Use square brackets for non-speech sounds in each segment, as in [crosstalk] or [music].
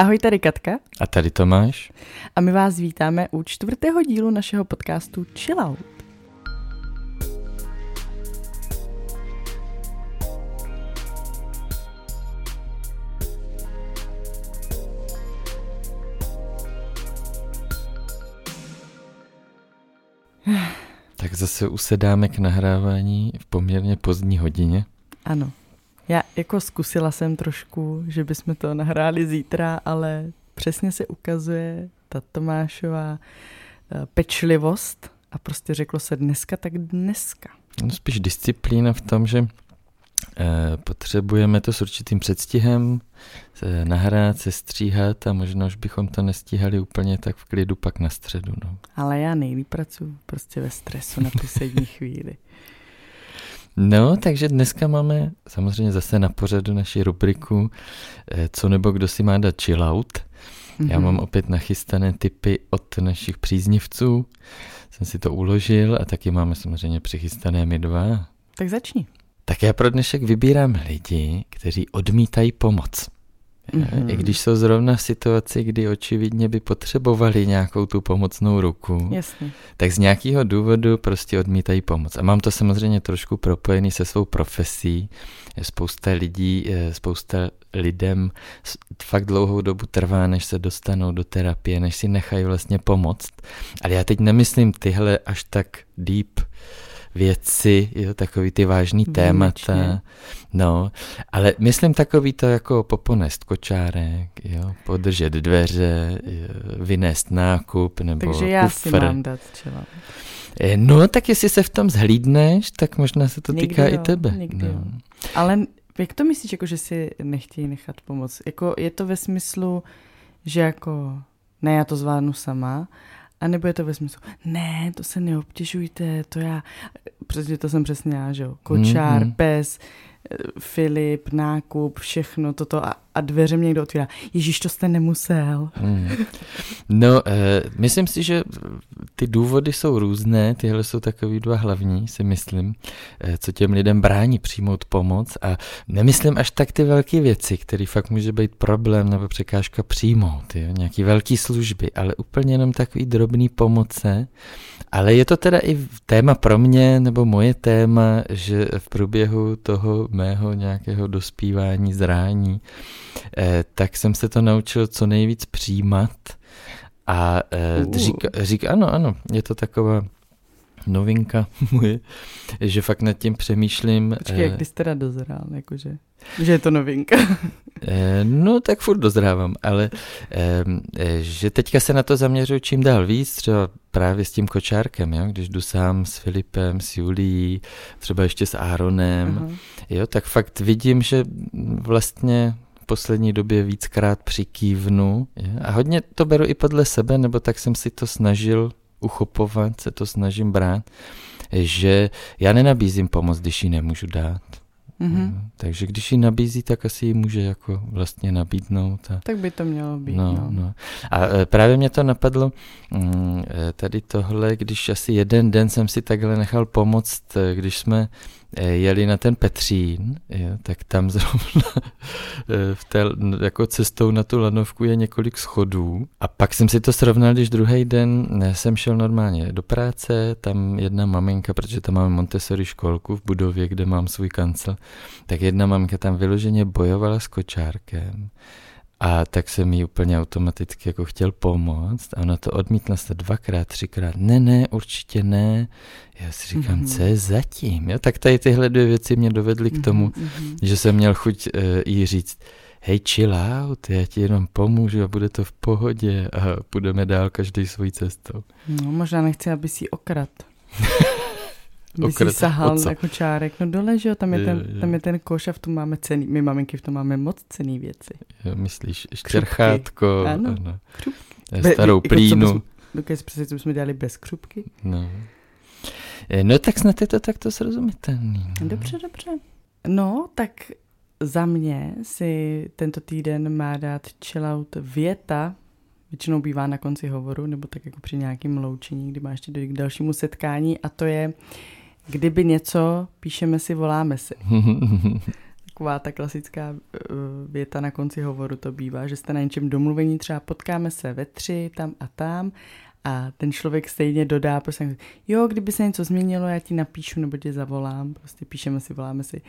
Ahoj, tady Katka. A tady Tomáš. A my vás vítáme u čtvrtého dílu našeho podcastu Chill Out. Tak zase usedáme k nahrávání v poměrně pozdní hodině. Ano. Já jako zkusila jsem trošku, že bychom to nahráli zítra, ale přesně se ukazuje ta Tomášová eh, pečlivost a prostě řeklo se dneska, tak dneska. No spíš disciplína v tom, že eh, potřebujeme to s určitým předstihem se nahrát, se stříhat a možná už bychom to nestíhali úplně tak v klidu pak na středu. No. Ale já nejlíp pracuji prostě ve stresu na poslední [laughs] chvíli. No, takže dneska máme samozřejmě zase na pořadu naši rubriku eh, Co nebo kdo si má dát chill out. Mm-hmm. Já mhm. mám opět nachystané typy od našich příznivců. Jsem si to uložil a taky máme samozřejmě přichystané my dva. Tak začni. Tak já pro dnešek vybírám lidi, kteří odmítají pomoc. Mm-hmm. I když jsou zrovna v situaci, kdy očividně by potřebovali nějakou tu pomocnou ruku, Jasně. tak z nějakého důvodu prostě odmítají pomoc. A mám to samozřejmě trošku propojený se svou profesí. Spousta lidí, spousta lidem fakt dlouhou dobu trvá, než se dostanou do terapie, než si nechají vlastně pomoct. Ale já teď nemyslím tyhle až tak deep věci, jo, takový ty vážný Výjimečně. témata. No, ale myslím takový to jako poponést kočárek, jo, podržet dveře, jo, vynést nákup nebo Takže já kufr. si mám dát čela. Eh, no, tak jestli se v tom zhlídneš, tak možná se to někdy týká jo, i tebe. Někdy no. jo. Ale jak to myslíš, jako, že si nechtějí nechat pomoct? Jako, je to ve smyslu, že jako ne, já to zvládnu sama, a nebo je to ve smyslu, ne, to se neobtěžujte, to já, přesně to jsem přesně já, že jo, kočár, mm-hmm. pes, Filip, nákup, všechno toto a, a dveře mě někdo otvírá. Ježíš, to jste nemusel. Hmm. No, eh, myslím si, že ty důvody jsou různé, tyhle jsou takový dva hlavní, si myslím, eh, co těm lidem brání přijmout pomoc a nemyslím až tak ty velké věci, které fakt může být problém nebo překážka přijmout, jo? nějaký velký služby, ale úplně jenom takový drobný pomoce, ale je to teda i téma pro mě, nebo moje téma, že v průběhu toho mého nějakého dospívání, zrání, eh, tak jsem se to naučil co nejvíc přijímat a uh. řík, řík, ano, ano, je to taková novinka [laughs] moje, že fakt nad tím přemýšlím. Počkej, jak jsi teda dozrál, jakože, že je to novinka. [laughs] no, tak furt dozrávám, ale že teďka se na to zaměřuju čím dál víc, třeba právě s tím kočárkem, jo? když jdu sám s Filipem, s Julií, třeba ještě s Aaronem, uh-huh. jo, tak fakt vidím, že vlastně v poslední době víckrát přikývnu a hodně to beru i podle sebe, nebo tak jsem si to snažil uchopovat, se to snažím brát, že já nenabízím pomoc, když ji nemůžu dát. Mm-hmm. Takže když ji nabízí, tak asi ji může jako vlastně nabídnout. A... Tak by to mělo být. No, no. No. A e, právě mě to napadlo mm, e, tady tohle, když asi jeden den jsem si takhle nechal pomoct, e, když jsme jeli na ten Petřín, jo, tak tam [laughs] zrovna v té, jako cestou na tu lanovku je několik schodů. A pak jsem si to srovnal, když druhý den jsem šel normálně do práce, tam jedna maminka, protože tam máme Montessori školku v budově, kde mám svůj kancel, tak jedna maminka tam vyloženě bojovala s kočárkem. A tak jsem jí úplně automaticky jako chtěl pomoct a ona to odmítla se dvakrát, třikrát. Ne, ne, určitě ne. Já si říkám, mm-hmm. co je zatím? Jo? Tak tady tyhle dvě věci mě dovedly k tomu, mm-hmm. že jsem měl chuť uh, jí říct, hej, chill out, já ti jenom pomůžu a bude to v pohodě a půjdeme dál každý svojí cestou. No, možná nechci, aby si okrad. [laughs] By si sahal jako čárek. No dole, že jo, tam je, ten, je, je. tam je ten koš a v tom máme cený, my maminky v tom máme moc cený věci. Jo, myslíš, štěrchátko, ano, ano. starou Be, plínu. Dokážeš představit, co jsme dělali bez křupky? No. Eh, no tak snad je to takto srozumitelný. No. Dobře, dobře. No, tak za mě si tento týden má dát chill out věta, většinou bývá na konci hovoru, nebo tak jako při nějakém loučení, kdy máš ještě dojít k dalšímu setkání a to je Kdyby něco, píšeme si, voláme si. [laughs] taková ta klasická uh, věta na konci hovoru to bývá, že jste na něčem domluvení, třeba potkáme se ve tři, tam a tam a ten člověk stejně dodá, prostě, jo, kdyby se něco změnilo, já ti napíšu nebo tě zavolám, prostě píšeme si, voláme si.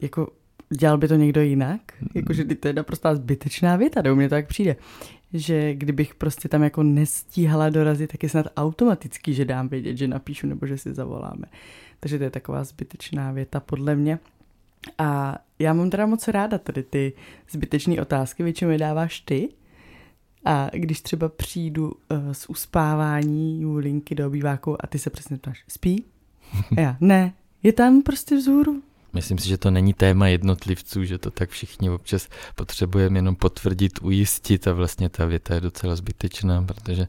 Jako dělal by to někdo jinak? Jakože to je naprosto zbytečná věta, do mě to tak přijde. Že kdybych prostě tam jako nestíhala dorazit, tak je snad automatický, že dám vědět, že napíšu nebo že si zavoláme. Takže to je taková zbytečná věta podle mě. A já mám teda moc ráda tady ty zbytečné otázky, většinou je dáváš ty. A když třeba přijdu uh, z uspávání Julinky do obýváku a ty se přesně ptáš, spí? A já, ne, je tam prostě vzhůru, Myslím si, že to není téma jednotlivců, že to tak všichni občas potřebujeme jenom potvrdit, ujistit a vlastně ta věta je docela zbytečná, protože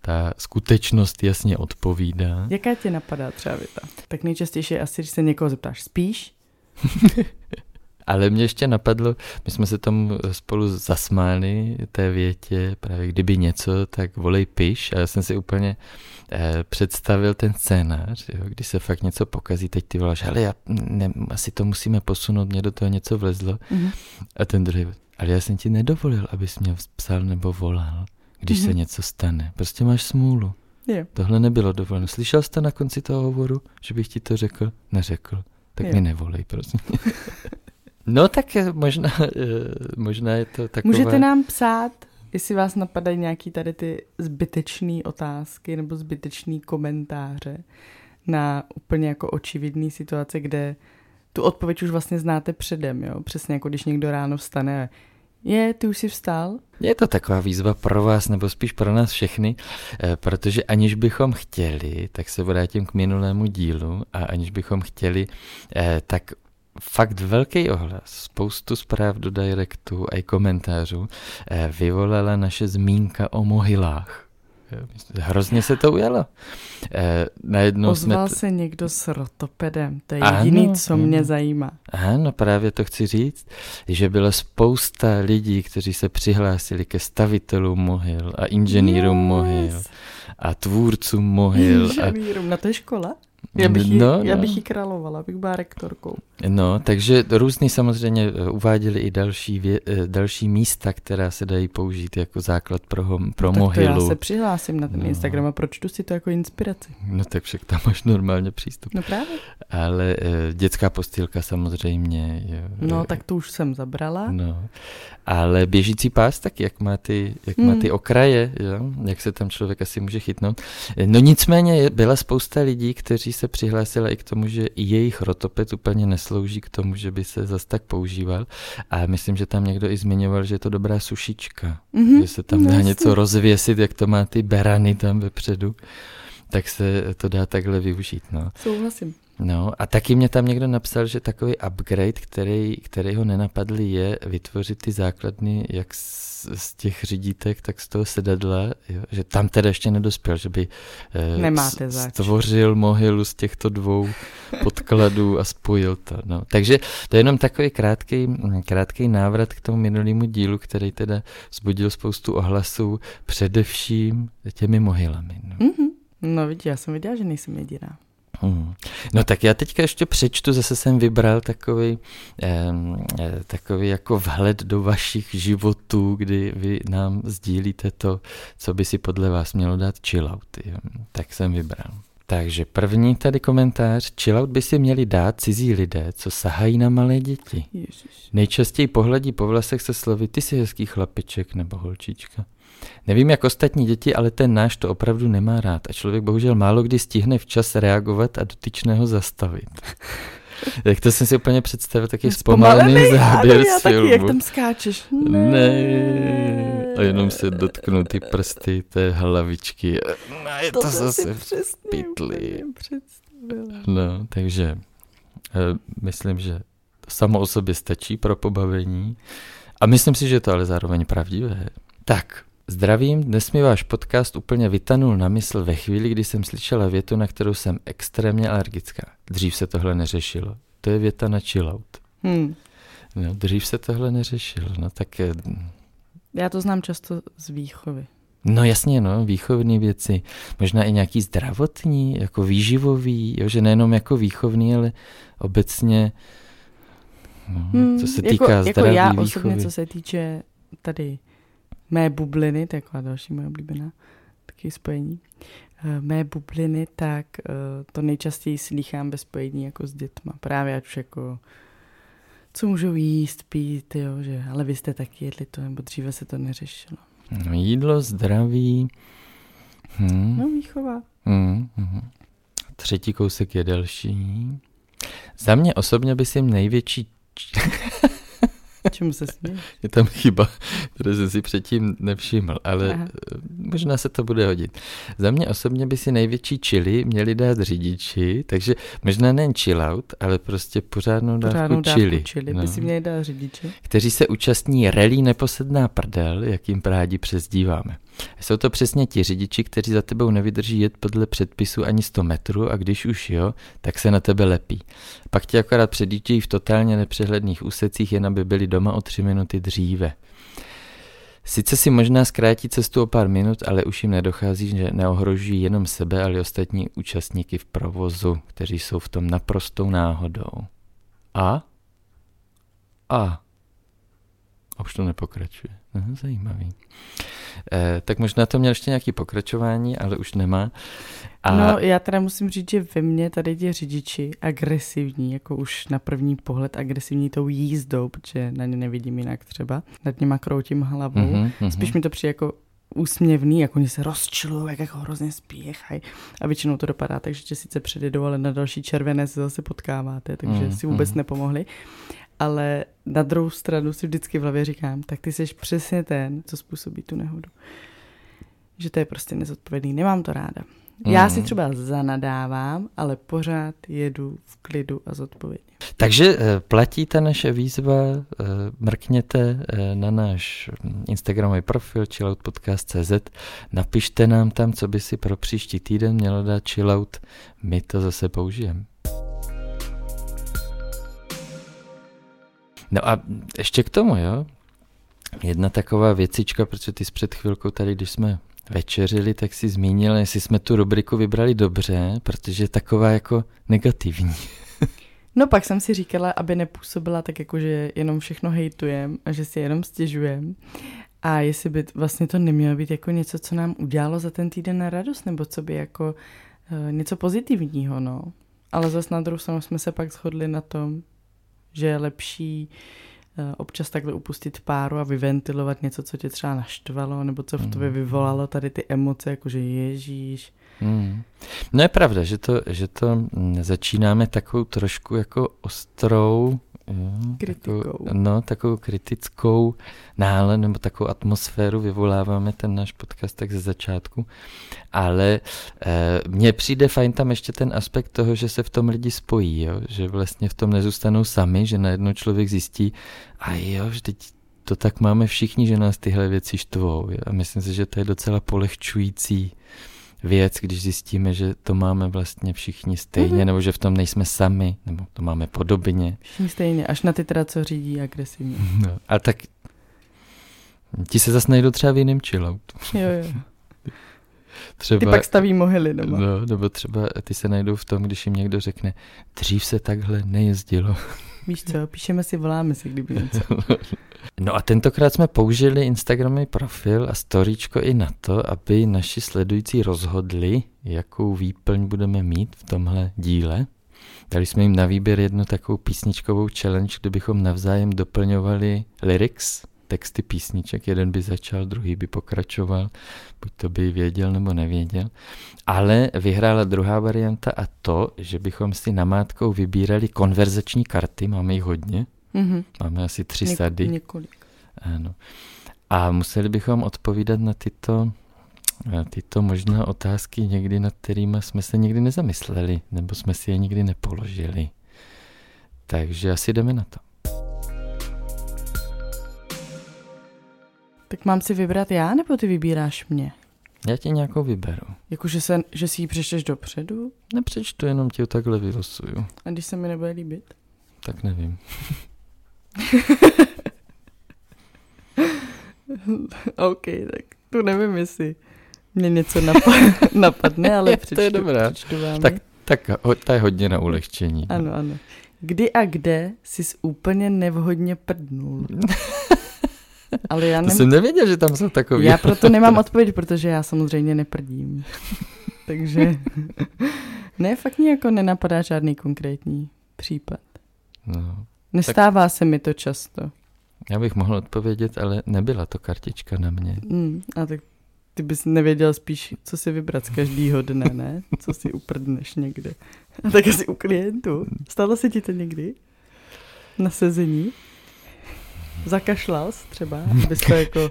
ta skutečnost jasně odpovídá. Jaká tě napadá třeba věta? Tak nejčastější je asi, když se někoho zeptáš, spíš? [laughs] Ale mě ještě napadlo, my jsme se tomu spolu zasmáli, té větě, právě kdyby něco, tak volej piš. A já jsem si úplně eh, představil ten scénář, jo, když se fakt něco pokazí, teď ty voláš, ale já, ne, asi to musíme posunout, mě do toho něco vlezlo. Mm-hmm. A ten druhý, ale já jsem ti nedovolil, abys mě psal nebo volal, když mm-hmm. se něco stane. Prostě máš smůlu. Je. Tohle nebylo dovoleno. Slyšel jste na konci toho hovoru, že bych ti to řekl? Neřekl. Tak je. mi nevolej, prosím. [laughs] No tak možná, [laughs] eh, možná je to taková... Můžete nám psát, jestli vás napadají nějaký tady ty zbytečné otázky nebo zbytečné komentáře na úplně jako očividný situace, kde tu odpověď už vlastně znáte předem, jo? Přesně jako když někdo ráno vstane a je, ty už jsi vstal? Je to taková výzva pro vás, nebo spíš pro nás všechny, eh, protože aniž bychom chtěli, tak se vrátím k minulému dílu, a aniž bychom chtěli, eh, tak fakt velký ohlas, spoustu zpráv do directu a i komentářů eh, vyvolala naše zmínka o mohylách. Hrozně se to ujalo. Eh, najednou Ozval jsme t... se někdo s rotopedem, to je jediný, ano, co mě zajímá. Ano, právě to chci říct, že byla spousta lidí, kteří se přihlásili ke stavitelům mohyl a inženýrům yes. mohyl a tvůrcům mohyl. Inženýrům, a... na to škola? Já bych, jí, no, já no. bych jí královala, bych byla rektorkou. No, takže různý samozřejmě eh, uváděli i další, vě, eh, další místa, která se dají použít jako základ pro, pro no, mohylu. Tak to já se přihlásím na ten no. Instagram a pročtu si to jako inspiraci. No tak však tam máš normálně přístup. No právě. Ale e, dětská postýlka samozřejmě. Je, no, tak to už jsem zabrala. No, ale běžící pás, tak jak má ty, jak hmm. má ty okraje, jo? jak se tam člověk asi může chytnout. No nicméně byla spousta lidí, kteří se přihlásili i k tomu, že jejich rotopet úplně neslouží k tomu, že by se zas tak používal. A myslím, že tam někdo i zmiňoval, že je to dobrá sušička. Mm-hmm. Že se tam dá no, něco rozvěsit, jak to má ty berany tam vepředu. Tak se to dá takhle využít. No. Souhlasím. No a taky mě tam někdo napsal, že takový upgrade, který, který ho nenapadl, je vytvořit ty základny jak z, z těch řídítek, tak z toho sedadla, jo? že tam teda ještě nedospěl, že by eh, stvořil mohylu z těchto dvou podkladů a spojil to. No. Takže to je jenom takový krátký, krátký návrat k tomu minulému dílu, který teda vzbudil spoustu ohlasů, především těmi mohylami. No, mm-hmm. no vidíš, já jsem viděla, že nejsem jediná. Hmm. No tak já teďka ještě přečtu, zase jsem vybral takový, eh, takový jako vhled do vašich životů, kdy vy nám sdílíte to, co by si podle vás mělo dát chillout. Tak jsem vybral. Takže první tady komentář. Chillout by si měli dát cizí lidé, co sahají na malé děti. Ježiš. Nejčastěji pohledí po vlasech se slovy ty jsi hezký chlapiček nebo holčička. Nevím, jak ostatní děti, ale ten náš to opravdu nemá rád a člověk bohužel málo kdy stihne včas reagovat a dotyčného zastavit. [laughs] Jak to jsem si úplně představil, taky zpomalený záběr z filmu. Taky, jak tam skáčeš. Ne. ne. A jenom se dotknu ty prsty té hlavičky. No, je to, to zase v pytli. No, takže uh, myslím, že to samo o sobě stačí pro pobavení. A myslím si, že je to ale zároveň pravdivé. Tak, Zdravím, dnes mi váš podcast úplně vytanul na mysl ve chvíli, kdy jsem slyšela větu, na kterou jsem extrémně alergická. Dřív se tohle neřešilo. To je věta na chillout. Hmm. No, dřív se tohle neřešilo, no tak... Je... Já to znám často z výchovy. No jasně, no, výchovní věci, možná i nějaký zdravotní, jako výživový, jo, že nejenom jako výchovný, ale obecně No, co se týká jako, zdraví, jako já výchovy. osobně, co se týče tady mé bubliny, to je taková další moje oblíbená taky spojení, eh, mé bubliny, tak eh, to nejčastěji slýchám bez spojení jako s dětma. Právě ať už jako co můžou jíst, pít, jo, že, ale vy jste taky jedli to, nebo dříve se to neřešilo. No, jídlo, zdraví. Hmm. No, výchova. Hmm. Hmm. Třetí kousek je delší. Za mě osobně by si největší [laughs] [laughs] Čemu se směješ? Je tam chyba, kterou jsem si předtím nevšiml, ale Aha. eh, možná se to bude hodit. Za mě osobně by si největší chili měli dát řidiči, takže možná nejen chill out, ale prostě pořádnou dávku Pořádnou dávku chili. čili no, by si měli dát řidiči. Kteří se účastní rally neposedná prdel, jak jim rádi přezdíváme. Jsou to přesně ti řidiči, kteří za tebou nevydrží jet podle předpisu ani 100 metrů a když už jo, tak se na tebe lepí. Pak ti akorát předjíždějí v totálně nepřehledných úsecích, jen aby byli doma o tři minuty dříve. Sice si možná zkrátí cestu o pár minut, ale už jim nedochází, že neohrožují jenom sebe, ale i ostatní účastníky v provozu, kteří jsou v tom naprostou náhodou. A? A? A už to nepokračuje. Aha, zajímavý. Eh, tak možná to měl ještě nějaké pokračování, ale už nemá. A... No, já teda musím říct, že ve mně tady ti řidiči agresivní, jako už na první pohled agresivní tou jízdou, protože na ně nevidím jinak třeba, nad něma kroutím hlavou. Mhm, mhm. Spíš mi to přijde jako úsměvný, jako oni se rozčilují, jak jako hrozně spěchají. A většinou to dopadá tak, že tě sice předjedou, ale na další červené se zase potkáváte, takže Mhm, si vůbec mhm. nepomohli. Ale na druhou stranu si vždycky v hlavě říkám, tak ty jsi přesně ten, co způsobí tu nehodu. Že to je prostě nezodpovědný, nemám to ráda. Já si třeba zanadávám, ale pořád jedu v klidu a zodpovědně. Takže eh, platí ta naše výzva, eh, mrkněte eh, na náš hm, Instagramový profil chilloutpodcast.cz, napište nám tam, co by si pro příští týden mělo dát chillout, my to zase použijeme. No a ještě k tomu, jo, jedna taková věcička, protože ty jsi před chvilkou tady, když jsme večeřili, tak si zmínil, jestli jsme tu rubriku vybrali dobře, protože je taková jako negativní. [laughs] No pak jsem si říkala, aby nepůsobila tak jako, že jenom všechno hejtujem a že si jenom stěžujem. A jestli by vlastně to nemělo být jako něco, co nám udělalo za ten týden na radost, nebo co by jako uh, něco pozitivního, no. Ale zase na druhou stranu jsme se pak shodli na tom, že je lepší uh, občas takhle upustit páru a vyventilovat něco, co tě třeba naštvalo, nebo co v tobě Mm. vyvolalo tady ty emoce, jako že ježíš. Hmm. No je pravda, že to, že to mm, začínáme takovou trošku jako ostrou, Kritikou. Takovou, no, takovou kritickou náladu nebo takovou atmosféru vyvoláváme ten náš podcast tak ze začátku, ale eh, mně přijde fajn tam ještě ten aspekt toho, že se v tom lidi spojí, jo? že vlastně v tom nezůstanou sami, že najednou člověk zjistí, a jo, vždyť to tak máme všichni, že nás tyhle věci štvou. Jo? A myslím si, že to je docela polehčující věc, když zjistíme, že to máme vlastně všichni stejně, Mhm. nebo že v tom nejsme sami, nebo to máme podobně. Všichni stejně, až na ty teda, co řídí agresivně. [laughs] No, a tak ti se zase najdou třeba v jiném chillout. Jo, jo. [laughs] Třeba, Ty pak staví mohyly doma. no, nebo třeba ty se najdou v tom, když jim někdo řekne, dřív se takhle nejezdilo. Víš co, píšeme si, voláme si, kdyby něco. [laughs] No a tentokrát jsme použili Instagramový profil a storíčko i na to, aby naši sledující rozhodli, jakou výplň budeme mít v tomhle díle. Dali jsme jim na výběr jednu takovou písničkovou challenge, kde bychom navzájem doplňovali lyrics, texty písniček. Jeden by začal, druhý by pokračoval, buď to by věděl nebo nevěděl. Ale vyhrála druhá varianta a to, že bychom si namátkou vybírali konverzační karty, máme jich hodně, Mhm. máme asi tři Něk- sady. Několik. Ano. A museli bychom odpovídat na tyto, na tyto možná otázky někdy, nad kterými jsme se nikdy nezamysleli, nebo jsme si je nikdy nepoložili. Takže asi jdeme na to. Tak mám si vybrat já, nebo ty vybíráš mě? Já ti nějakou vyberu. Jako, že, se, že si ji přečteš dopředu? Nepřečtu, jenom ti ho takhle vylosuju. A když se mi nebude líbit? Tak nevím. [laughs] OK, tak tu nevím, jestli mě něco napa- [laughs] napadne, ale [laughs] To je přečtu, dobrá. přečtu vám. Tak-. Tak ho- ta je hodně na ulehčení. Ano, ano. Kdy a kde jsi úplně nevhodně prdnul? Ale já To nem... jsem nevěděl, že tam jsou takový. Já proto nemám odpověď, protože já samozřejmě neprdím. [laughs] Takže [laughs] ne, fakt mě jako nenapadá žádný konkrétní případ. No, Nestává se mi to často. já bych mohl odpovědět, ale nebyla to kartička na mě. Mm, a tak ty bys nevěděl spíš, co si vybrat z každýho dne, ne? Co si uprdneš někde. A tak asi u klientů. Stalo se ti to někdy? Na sezení? Zakašlal jsi třeba, abys to [laughs] jako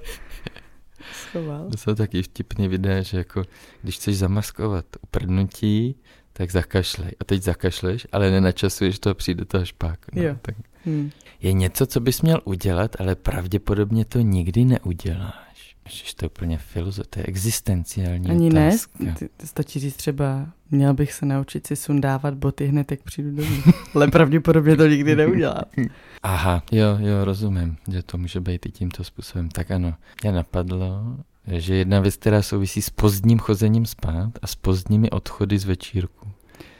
schoval? To jsou taky vtipný videa, že jako, když chceš zamaskovat uprdnutí, tak zakašlej. A teď zakašleš, ale nenačasuješ to a přijde toho špák. No, Jo. tak. Hm. Je něco, co bys měl udělat, ale pravděpodobně to nikdy neuděláš. Ježiš, to je úplně filozof, to je existenciální Ani ne, otázka. ty stačí říct třeba, měl bych se naučit si sundávat boty hned, jak přijdu domů. [laughs] Ale pravděpodobně to nikdy neudělám. Aha, jo, jo, rozumím, že to může být i tímto způsobem. Tak ano, mě napadlo, že jedna věc, která souvisí s pozdním chozením spát a s pozdními odchody z večírku.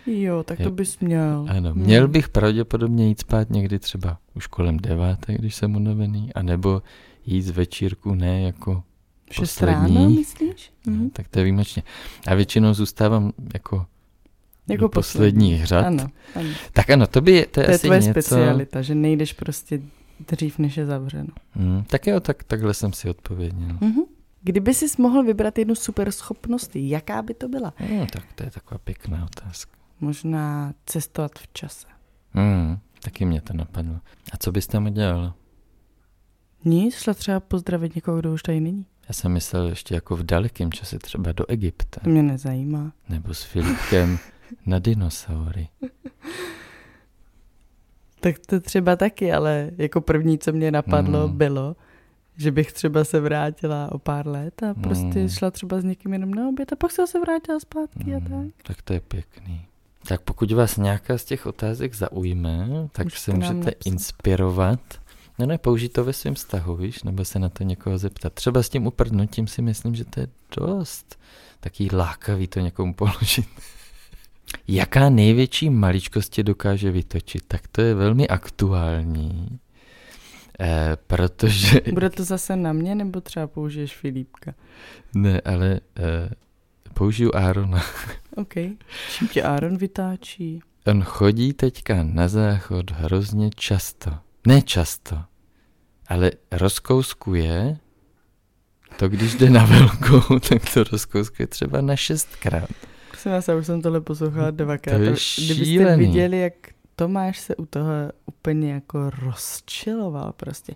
Jo, tak to bys měl. Ano, Hmm. měl bych pravděpodobně jít spát někdy třeba už kolem deváté, když jsem unavený, anebo jít z večírku ne jako Šest poslední. ráno, myslíš? No, Mhm. tak to je výjimečně. A většinou zůstávám jako, Jako do posledních řad. Ano, ano. Tak ano, to, by, je- to je To je asi tvoje něco... specialita, že nejdeš prostě dřív, než je zavřeno. Hmm, tak jo, tak, takhle jsem si odpověděl. Mhm. Kdyby jsi mohl vybrat jednu super schopnost, jaká by to byla? Hmm, tak to je taková pěkná otázka. Možná cestovat v čase. Hmm, taky mě to napadlo. A co bys tam udělal? Nic, šla třeba pozdravit někoho, kdo už tady není. Já jsem myslel ještě jako v dalekém čase třeba do Egypta. To mě nezajímá. Nebo s Filipkem na dinosaury. [laughs] Tak to třeba taky, ale jako první, co mě napadlo, Mm. bylo, že bych třeba se vrátila o pár let a prostě Mm. šla třeba s někým jenom na oběd a pak se zase vrátila zpátky a tak. Hmm, tak to je pěkný. Tak pokud vás nějaká z těch otázek zaujme, tak Můžete se můžete napsat. inspirovat. No ne, použít to ve svém vztahu, víš, nebo se na to někoho zeptat. Třeba s tím uprdnutím si myslím, že to je dost taký lákavý to někomu položit. [laughs] Jaká největší maličkost tě dokáže vytočit? Tak to je velmi aktuální, eh, protože... [laughs] Bude to zase na mě, nebo třeba použiješ Filipka? Ne, ale eh, použiju Arona. [laughs] OK. Čím tě Aaron vytáčí? On chodí teďka na záchod hrozně často. Ne často, ale rozkouskuje to, když jde na velkou, [laughs] tak to rozkouskuje třeba na šestkrát. Prosím vás, já už jsem tohle poslouchala dvakrát. To je Kdybyste viděli, jak Tomáš se u toho úplně jako rozčiloval prostě.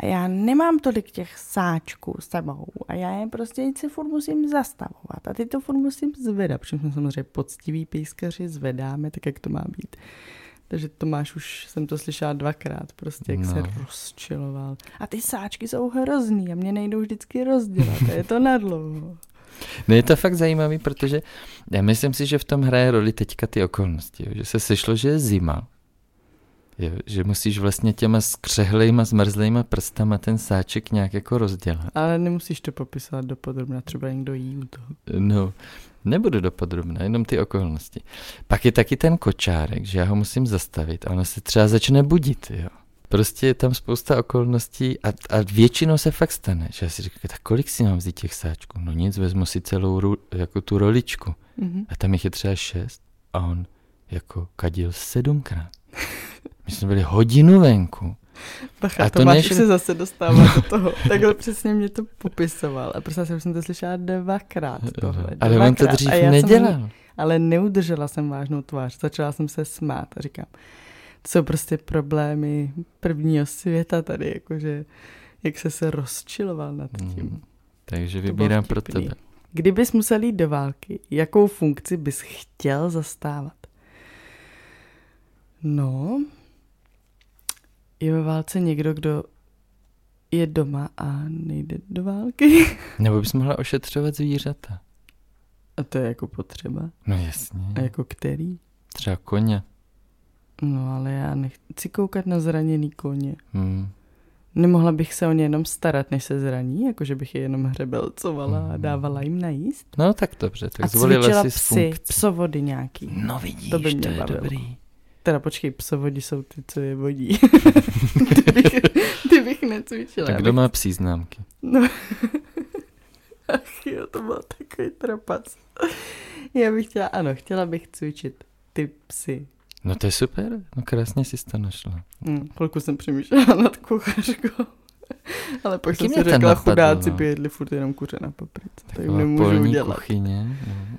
A já nemám tolik těch sáčků s sebou a já je prostě si furt musím zastavovat a ty to furt musím zvedat, protože jsme samozřejmě poctiví pískaři, zvedáme tak, jak to má být. Takže Tomáš už jsem to slyšela dvakrát, prostě jak no. se rozčiloval. A ty sáčky jsou hrozný a mě nejdou vždycky rozdělat je to nadlouho. [laughs] No je to fakt zajímavý, protože já myslím si, že v tom hraje roli teďka ty okolnosti, jo, že se sešlo, že je zima, jo, že musíš vlastně těma skřehlejma, zmrzlejma prstama ten sáček nějak jako rozdělat. Ale nemusíš to popisovat dopodrobna, třeba někdo jí u toho. No, nebudu dopodrobná, jenom ty okolnosti. Pak je taky ten kočárek, že já ho musím zastavit a ono se třeba začne budit, jo. Prostě je tam spousta okolností a, a většinou se fakt stane, že já si říkám, tak kolik si mám vzít těch sáčků? No nic, vezmu si celou ru, jako tu roličku. Mhm. A tam jich je třeba šest a on jako kadil sedmkrát. My jsme byli hodinu venku. Bacha, A to to Tomáš než- se zase dostává do toho. [laughs] Takhle přesně mě to popisoval. A prostě jsem to slyšela dvakrát tohle. Ale on to dvakrát. dřív nedělal. Jsem, ale neudržela jsem vážnou tvář. Začala jsem se smát a říkám, to jsou prostě problémy prvního světa tady, jakože jak se se rozčiloval nad tím. Mm, takže vybírám pro tebe. Kdybys musel jít do války, jakou funkci bys chtěl zastávat? No, je ve válce někdo, kdo je doma a nejde do války. [laughs] Nebo bys mohla ošetřovat zvířata. A to je jako potřeba. No jasně. A jako který? Třeba koně. No ale já nechci koukat na zraněný koně. Hmm. Nemohla bych se o ně jenom starat, než se zraní, jakože bych je jenom hřebelcovala a dávala jim najíst. No tak dobře, tak a zvolila si psy, funkci. psovody nějaký. No vidíš, To by mě to je bavilo. dobrý. Teda počkej, psovodi jsou ty, co je vodí. [laughs] ty, bych, ty bych necvičila. Tak kdo má psí známky? No. [laughs] Ach jo, to byl takový trapac. Já bych chtěla, ano, chtěla bych cvičit ty psy. No to je super, no krásně si to našla. Hmm, chvilku jsem přemýšlela nad kuchařkou. Ale pak jsem si řekla, napadlo, chudáci no. by jedli furt jenom kuře na paprice. To jim nemůžu udělat. kuchyně. No.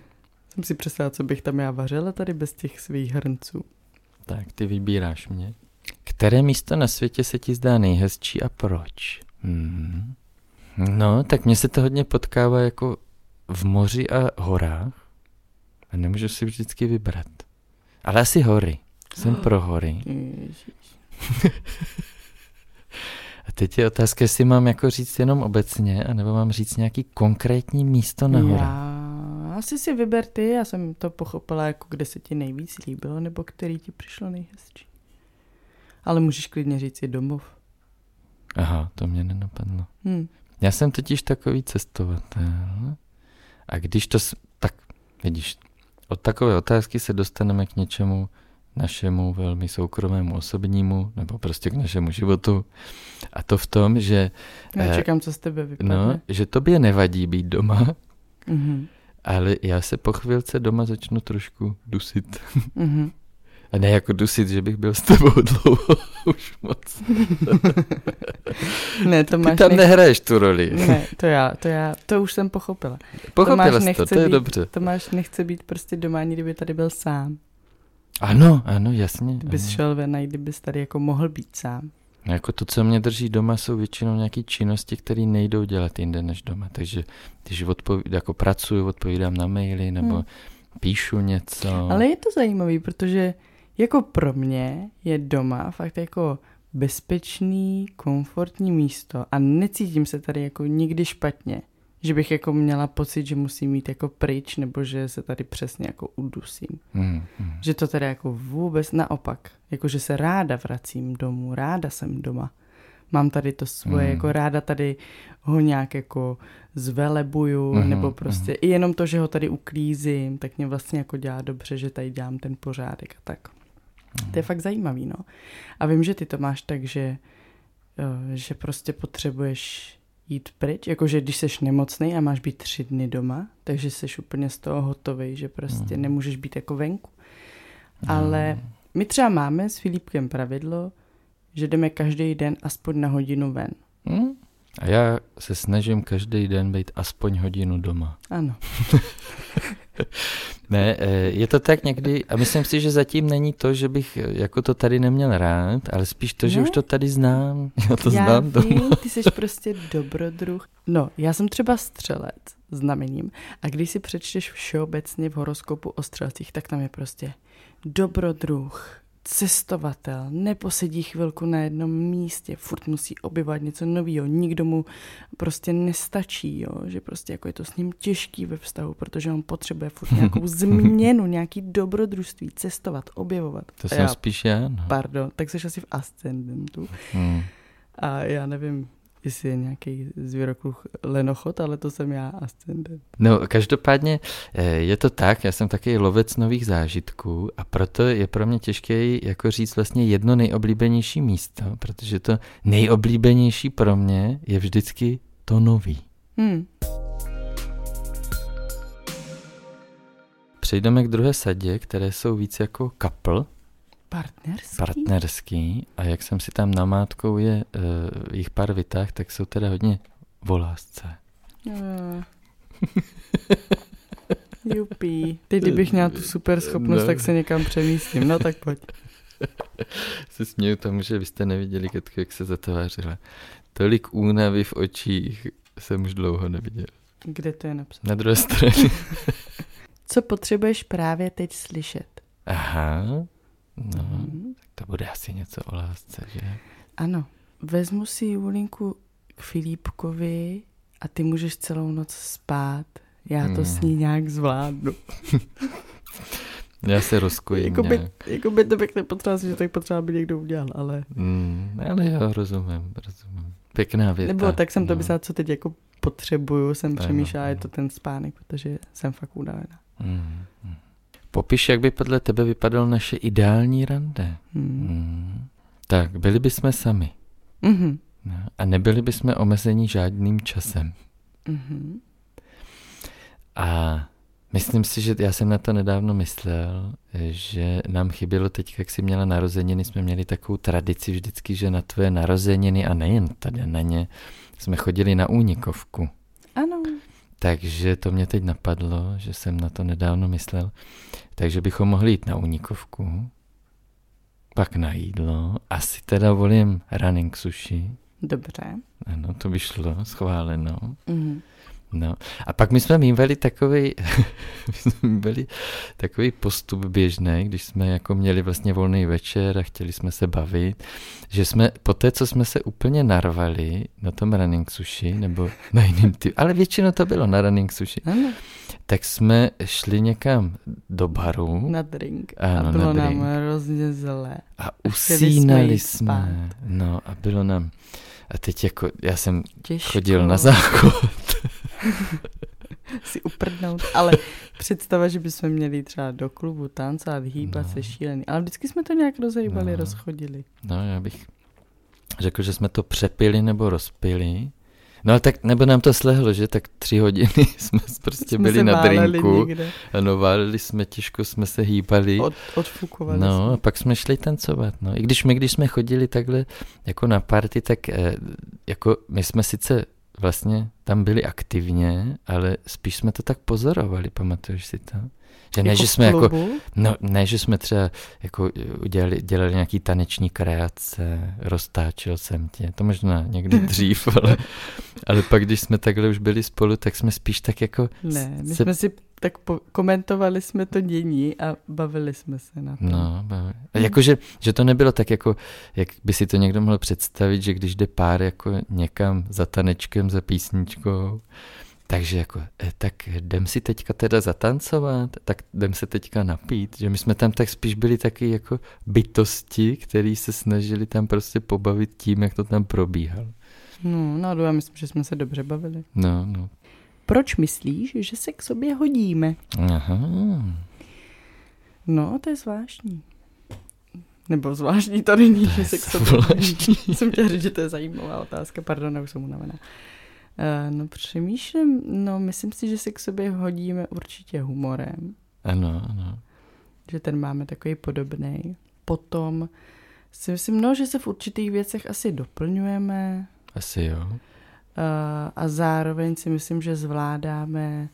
Jsem si představila, co bych tam já vařila tady bez těch svých hrnců. Tak, ty vybíráš mě. Které místo na světě se ti zdá nejhezčí a proč? Hmm. No, tak mně se to hodně potkává jako v moři a horách. A nemůžu si vždycky vybrat. Ale asi hory. Jsem [gasps] pro hory. [laughs] A teď je otázka, jestli mám jako říct jenom obecně, anebo mám říct nějaký konkrétní místo na horách. Já asi si vyber ty, já jsem to pochopila, jako kde se ti nejvíc líbilo, nebo který ti přišlo nejhezčí. Ale můžeš klidně říct i domov. Aha, to mě nenapadlo. Hm. Já jsem totiž takový cestovatel. A když to, tak vidíš, od takové otázky se dostaneme k něčemu našemu velmi soukromému, osobnímu, nebo prostě k našemu životu. A to v tom, že, Já Eh, čekám, co z tebe vypadne. no, že tobě nevadí být doma, Mhm. Ale já se po chvilce doma začnu trošku dusit. Mhm. [laughs] A ne jako dusit, že bych byl s tebou dlouho, [laughs] už moc. [laughs] Ne, to Ty máš tam nech... nehraješ tu roli. Ne, to já, to já, to už jsem pochopila. Pochopila to, nechce to je být- dobře. Tomáš nechce být prostě doma, ani kdyby tady byl sám. Ano, ano, jasně. Ty bys ano. šel ven, kdybys tady jako mohl být sám. No Jako to, co mě drží doma, jsou většinou nějaké činnosti, které nejdou dělat jinde než doma. Takže když odpoví, jako pracuji, odpovídám na maily nebo Hmm. píšu něco. Ale je to zajímavý, protože jako pro mě je doma fakt jako bezpečný, komfortní místo a necítím se tady jako nikdy špatně. Že bych jako měla pocit, že musím mít jako pryč, nebo že se tady přesně jako udusím. Hmm, hmm. Že to tady jako vůbec naopak. Jako, že se ráda vracím domů, ráda jsem doma. Mám tady to svoje, Mm. jako ráda tady ho nějak jako zvelebuju, Mhm, nebo prostě i jenom to, že ho tady uklízím, tak mě vlastně jako dělá dobře, že tady dělám ten pořádek a tak. To je fakt zajímavý, no. A vím, že ty to máš tak, že, eh, že prostě potřebuješ jít pryč, jakože když seš nemocný a máš být tři dny doma, takže seš úplně z toho hotový, že prostě Mhm. nemůžeš být jako venku. Ale my třeba máme s Filipkem pravidlo, že jdeme každý den aspoň na hodinu ven. Hmm? A já se snažím každý den být aspoň hodinu doma. Ano. [laughs] [laughs] Ne, eh, je to tak někdy, a myslím si, že zatím není to, že bych eh, jako to tady neměl rád, ale spíš to, že Ne? už to tady znám. [laughs] Já to já znám doma. vím, ty jsi prostě dobrodruh. No, já jsem třeba střelec znamením a když si přečteš všeobecně v horoskopu o střelcích, tak tam je prostě dobrodruh, cestovatel, neposedí chvilku na jednom místě, furt musí objevovat něco nového, nikdo mu prostě nestačí, jo? že prostě jako je to s ním těžký ve vztahu, protože on potřebuje furt [laughs] nějakou změnu, nějaký dobrodružství, cestovat, objevovat. To A jsem já, spíš já, no. Pardon, tak jsi asi v ascendentu. Hmm. A já nevím, jestli je nějaký zvěrokruh lenochod, ale to jsem já ascendent. No, každopádně eh, je to tak, já jsem taky lovec nových zážitků a proto je pro mě těžké jako říct vlastně jedno nejoblíbenější místo, protože to nejoblíbenější pro mě je vždycky to nový. Hmm. Přejdeme k druhé sadě, které jsou víc jako couple, Partnerský? partnerský a jak jsem si tam namátkou je uh, jich pár vytah, tak jsou teda hodně o lásce. Eh. [laughs] Jupí. Teď, kdybych měla tu super schopnost, No. tak se někam přemístím. No tak pojď. [laughs] Se směju tomu, že vy jste neviděli, Katku, jak se zatvářila. Tolik únavy v očích jsem už dlouho neviděl. Kde to je napsáno? Na druhé straně. [laughs] Co potřebuješ právě teď slyšet? Aha, no, Mhm. tak to bude asi něco o lásce, že? Ano. Vezmu si Julinku k Filipkovi a ty můžeš celou noc spát. Já to Mm. s ní nějak zvládnu. [laughs] Já se rozkojím Jakoby, nějak. jakoby to bych nepotřeboval, že to tak potřeba by někdo udělal, ale... Mm, ale jo, rozumím, rozumím. Pěkná věta. Nebo tak jsem to no. myslela, co teď jako potřebuju, jsem přemýšlela, je ano. to ten spánek, protože jsem fakt unavená. Mm, mm. Popiš, jak by podle tebe vypadalo naše ideální rande. Hmm. Hmm. Tak, byli bychom sami. Mhm. No, a nebyli bychom omezeni žádným časem. Mhm. A myslím si, že já jsem na to nedávno myslel, že nám chybělo teď, jak jsi měla narozeniny, jsme měli takovou tradici vždycky, že na tvoje narozeniny a nejen tady na ně, jsme chodili na únikovku. Ano. Takže to mě teď napadlo, že jsem na to nedávno myslel. Takže bychom mohli jít na únikovku, pak na jídlo, asi teda volím running sushi. Dobře. Ano, to by šlo, schváleno. Mhm. No. A pak my jsme mývali takový, [laughs] jsme mývali takový postup běžný, když jsme jako měli vlastně volný večer a chtěli jsme se bavit, že jsme po té, co jsme se úplně narvali na tom running sushi, nebo na jiným typ, ale většinou to bylo na running sushi, Ano. tak jsme šli někam do baru Na drink. Ano, a bylo na nám drink. hrozně zlé. a jsme usínali jsme. spát. No a bylo nám, a teď jako, já jsem Těžko. chodil na záchod. [laughs] si uprdnout, ale představa, že bychom měli třeba do klubu tancovat, hýbat No. se šílený. Ale vždycky jsme to nějak rozhýbali, No. rozchodili. No, já bych řekl, že jsme to přepili nebo rozpili. No ale tak, nebo nám to slehlo, že tak tři hodiny [laughs] jsme prostě jsme byli na drinku. Ano, váleli jsme, těžko jsme se hýbali. Od, odfukovali No, a jsme. pak jsme šli tancovat. No. I když my, když jsme chodili takhle jako na party, tak eh, jako my jsme sice vlastně tam byli aktivně, ale spíš jsme to tak pozorovali, pamatuješ si to? Že ne, jako že jsme jako, no, ne, že jsme třeba jako udělali, dělali nějaký taneční kreace, roztáčel jsem tě, to možná někdy [laughs] dřív, ale, ale pak, když jsme takhle už byli spolu, tak jsme spíš tak jako... Ne, my se- jsme si tak po- komentovali jsme to dění a bavili jsme se na to. No, baví. A jakože, že to nebylo tak jako, jak by si to někdo mohl představit, že když jde pár jako někam za tanečkem, za písničkou, takže jako, eh, tak jdem si teďka teda zatancovat, tak jdem se teďka napít, že my jsme tam tak spíš byli taky jako bytosti, který se snažili tam prostě pobavit tím, jak to tam probíhalo. No, no, já myslím, že jsme se dobře bavili. No, no. Proč myslíš, že se k sobě hodíme? Aha. No, to je zvláštní. Nebo zvláštní to není, že se k sobě zvláštní. Jsem chtěla říct, že to je zajímavá otázka, pardon, já už jsem unavená. Uh, no přemýšlím, no myslím si, že se k sobě hodíme určitě humorem, Ano, ano. že ten máme takový podobný. Potom si myslím, no, že se v určitých věcech asi doplňujeme Asi jo. uh, a zároveň si myslím, že zvládáme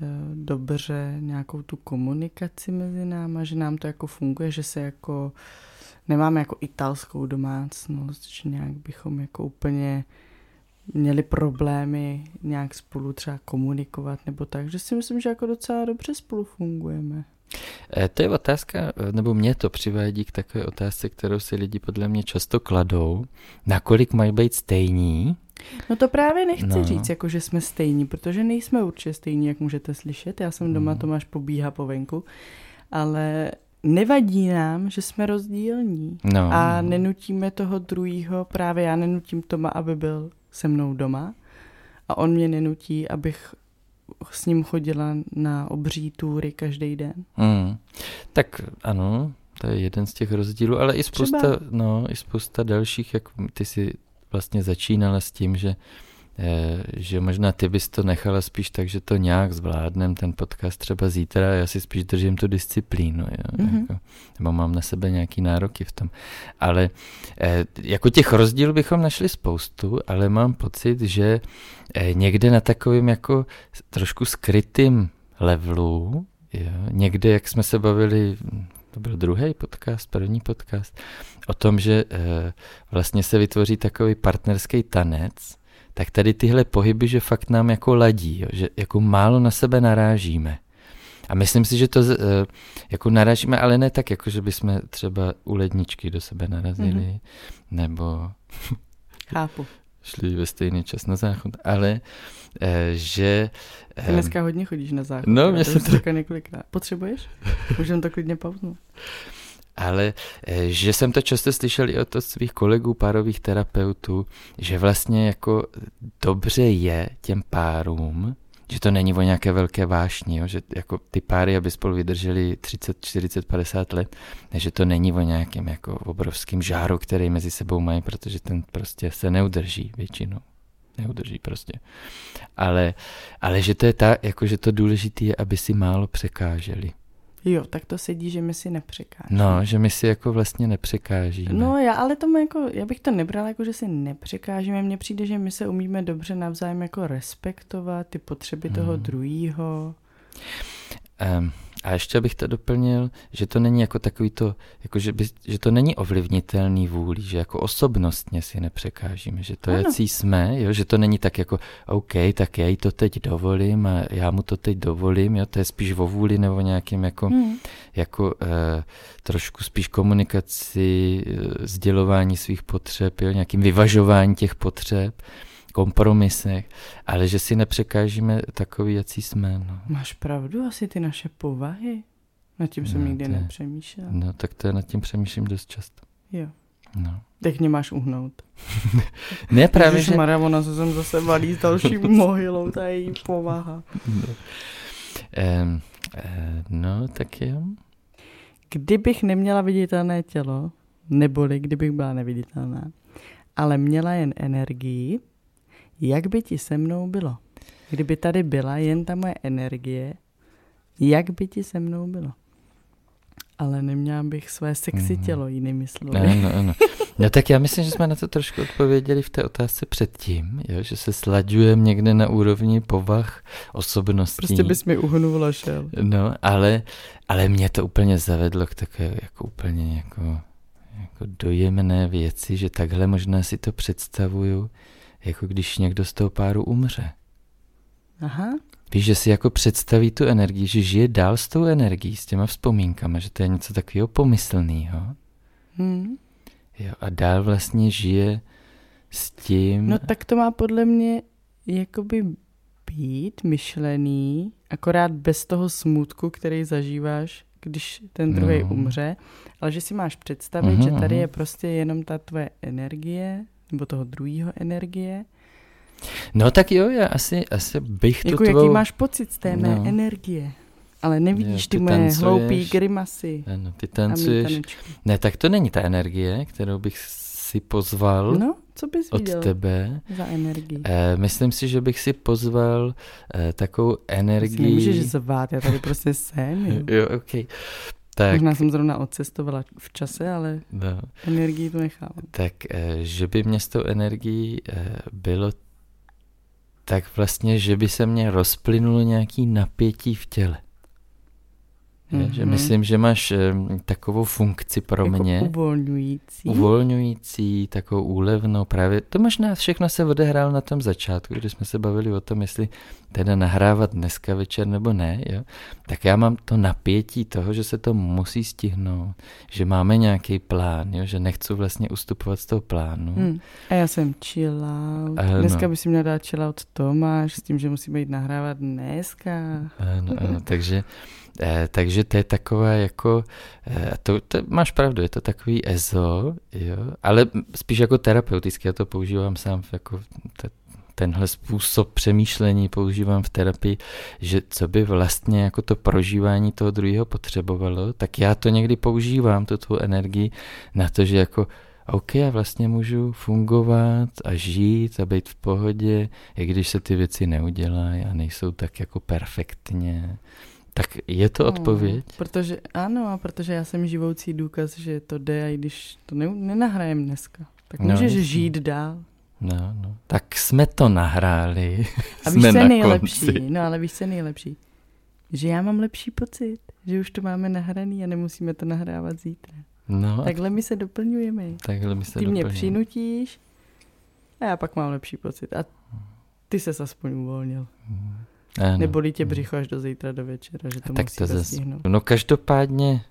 uh, dobře nějakou tu komunikaci mezi náma, že nám to jako funguje, že se jako nemáme jako italskou domácnost, že nějak bychom jako úplně měli problémy nějak spolu třeba komunikovat nebo tak, že si myslím, že jako docela dobře spolu fungujeme. Eh, To je otázka, eh, nebo mě to přivádí k takové otázce, kterou si lidi podle mě často kladou. Nakolik mají být stejní? No to právě nechci No. říct, jako že jsme stejní, protože nejsme určitě stejní, jak můžete slyšet. Já jsem doma, Mhm. Tomáš pobíhá po venku, ale nevadí nám, že jsme rozdílní. No, A nenutíme toho druhýho, právě já nenutím Toma, aby byl se mnou doma a on mě nenutí, abych s ním chodila na obří túry každý den. Mm. Tak ano, to je jeden z těch rozdílů, ale i spousta, Třeba. no, i spousta dalších, jak ty si vlastně začínala s tím, že že možná ty bys to nechala spíš tak, že to nějak zvládnem, ten podcast třeba zítra, já si spíš držím tu disciplínu, jo, Mhm. jako, nebo mám na sebe nějaký nároky v tom. Ale eh, jako těch rozdílů bychom našli spoustu, ale mám pocit, že eh, někde na takovým jako trošku skrytým levelu, jo, někde, jak jsme se bavili, to byl druhý podcast, první podcast, o tom, že eh, vlastně se vytvoří takový partnerský tanec, tak tady tyhle pohyby, že fakt nám jako ladí, jo, že jako málo na sebe narážíme. A myslím si, že to eh, jako narážíme, ale ne tak, jako že bychom třeba u ledničky do sebe narazili, Mhm. mm-hmm. nebo [laughs] Chápu. šli ve stejný čas na záchod, ale eh, že... Ty dneska hodně chodíš na záchod. no, mě se to- několikrát. Potřebuješ? Můžeme to klidně pauznout. [laughs] Ale eh, že jsem to často slyšel i od svých kolegů párových terapeutů, že vlastně jako dobře je těm párům, že to není o nějaké velké vášni, jo? že jako ty páry, aby spolu vydrželi 30, 40, 50 let, že to není o nějakém jako obrovském žáru, který mezi sebou mají, protože ten prostě se neudrží většinou. Neudrží prostě. Ale, ale že to je ta, jako že to důležité je, aby si málo překáželi. Jo, tak to sedí, že my si nepřekážíme. No, že my si jako vlastně nepřekážíme. No já, ale tomu jako, já bych to nebrala jako, že si nepřekážíme. Mně přijde, že my se umíme dobře navzájem jako respektovat ty potřeby hmm. toho druhého. Um, a ještě bych to doplnil, že to není jako takový to, jako že, by, že to není ovlivnitelný vůli, že jako osobnostně si nepřekážíme, že to, ano. jací jsme, jo, že to není tak jako, OK, tak já jí to teď dovolím a já mu to teď dovolím, jo, to je spíš o vůli nebo nějakým jako, hmm. jako uh, trošku spíš komunikaci, uh, sdělování svých potřeb, jo, nějakým vyvažování těch potřeb kompromisech, ale že si nepřekážíme takový, jaký jsme. No. Máš pravdu, asi ty naše povahy. Nad tím jsem no, nikdy je, nepřemýšlel. No, tak to je nad tím přemýšlím dost často. Jo. No. Tak mě máš uhnout. [laughs] ne, právě, že... Maria, ona se sem zase valí s další [laughs] mohylou, ta její povaha. No. Um, uh, no, tak jo. Kdybych neměla viditelné tělo, neboli kdybych byla neviditelná, ale měla jen energii, jak by ti se mnou bylo? Kdyby tady byla jen ta moje energie, jak by ti se mnou bylo? Ale neměla bych své sexy mm. tělo, jinými slovy. No, no, no. no tak já myslím, že jsme na to trošku odpověděli v té otázce předtím, jo? že se slaďujeme někde na úrovni povah osobností. Prostě bys mi uhnul šel. No, ale, ale mě to úplně zavedlo k takové jako úplně jako, jako dojemné věci, že takhle možná si to představuju, jako když někdo z toho páru umře. Aha. Víš, že si jako představí tu energii, že žije dál s tou energií, s těma vzpomínkama, že to je něco takového pomyslného. Hmm. Jo, a dál vlastně žije s tím... No tak to má podle mě jakoby být myšlený, akorát bez toho smutku, který zažíváš, když ten druhý no. umře, ale že si máš představit, uh-huh, že tady uh-huh. je prostě jenom ta tvoje energie, nebo toho druhého energie. No tak jo, já asi, asi bych jako to tvou... jaký máš pocit z té mé no. energie. Ale nevidíš jo, ty, ty moje tancuješ, hloupý grimasy. Ano, ty tancuješ. Ne, tak to není ta energie, kterou bych si pozval no, co bys od tebe. za energii? E, myslím si, že bych si pozval e, takovou energii. Nemůžeš zvát, já tady prostě jsem. Jo, [laughs] jo ok. Tak, Možná jsem zrovna odcestovala v čase, ale no, energii tu nechávám. Tak, eh, že by mě s tou energií eh, bylo tak vlastně, že by se mě rozplynulo nějaký napětí v těle. Mm-hmm. Že myslím, že máš takovou funkci pro jako mě. Uvolňující. Uvolňující, takovou úlevnou právě. To možná všechno se odehrálo na tom začátku, když jsme se bavili o tom, jestli teda nahrávat dneska večer nebo ne, jo? tak já mám to napětí toho, že se to musí stihnout, že máme nějaký plán, jo? že nechci vlastně ustupovat z toho plánu. Hmm. A já jsem out. Ano. Dneska by si měl dát chill out Tomáš s tím, že musíme jít nahrávat dneska. Ano, ano, takže Eh, takže to je takové jako, eh, to, to máš pravdu, je to takový EZO, jo, ale spíš jako terapeuticky, já to používám sám jako te, tenhle způsob přemýšlení používám v terapii, že co by vlastně jako to prožívání toho druhého potřebovalo, tak já to někdy používám, tu tvou energii, na to, že jako OK, já vlastně můžu fungovat a žít a být v pohodě, i když se ty věci neudělají a nejsou tak jako perfektně. Tak je to no, odpověď? No, protože ano, a protože já jsem živoucí důkaz, že to jde, a i když to ne, nenahrajem dneska, tak no, můžeš jasný. žít dál. No, no. Tak jsme to nahráli. A víš, co je nejlepší? Konci. No, ale víš, co je nejlepší? Že já mám lepší pocit, že už to máme nahraný a nemusíme to nahrávat zítra. No, Takhle my se doplňujeme. Takhle my se Ty doplňujeme. mě přinutíš a já pak mám lepší pocit. A ty se aspoň uvolnil. Hmm. Ano. Nebolí tě břicho až do zítra do večera, že to tak to zase. No každopádně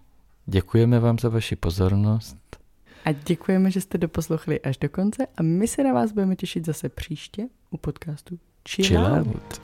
děkujeme vám za vaši pozornost. A děkujeme, že jste doposlouchali až do konce a my se na vás budeme těšit zase příště u podcastu Chill, Chill out. out.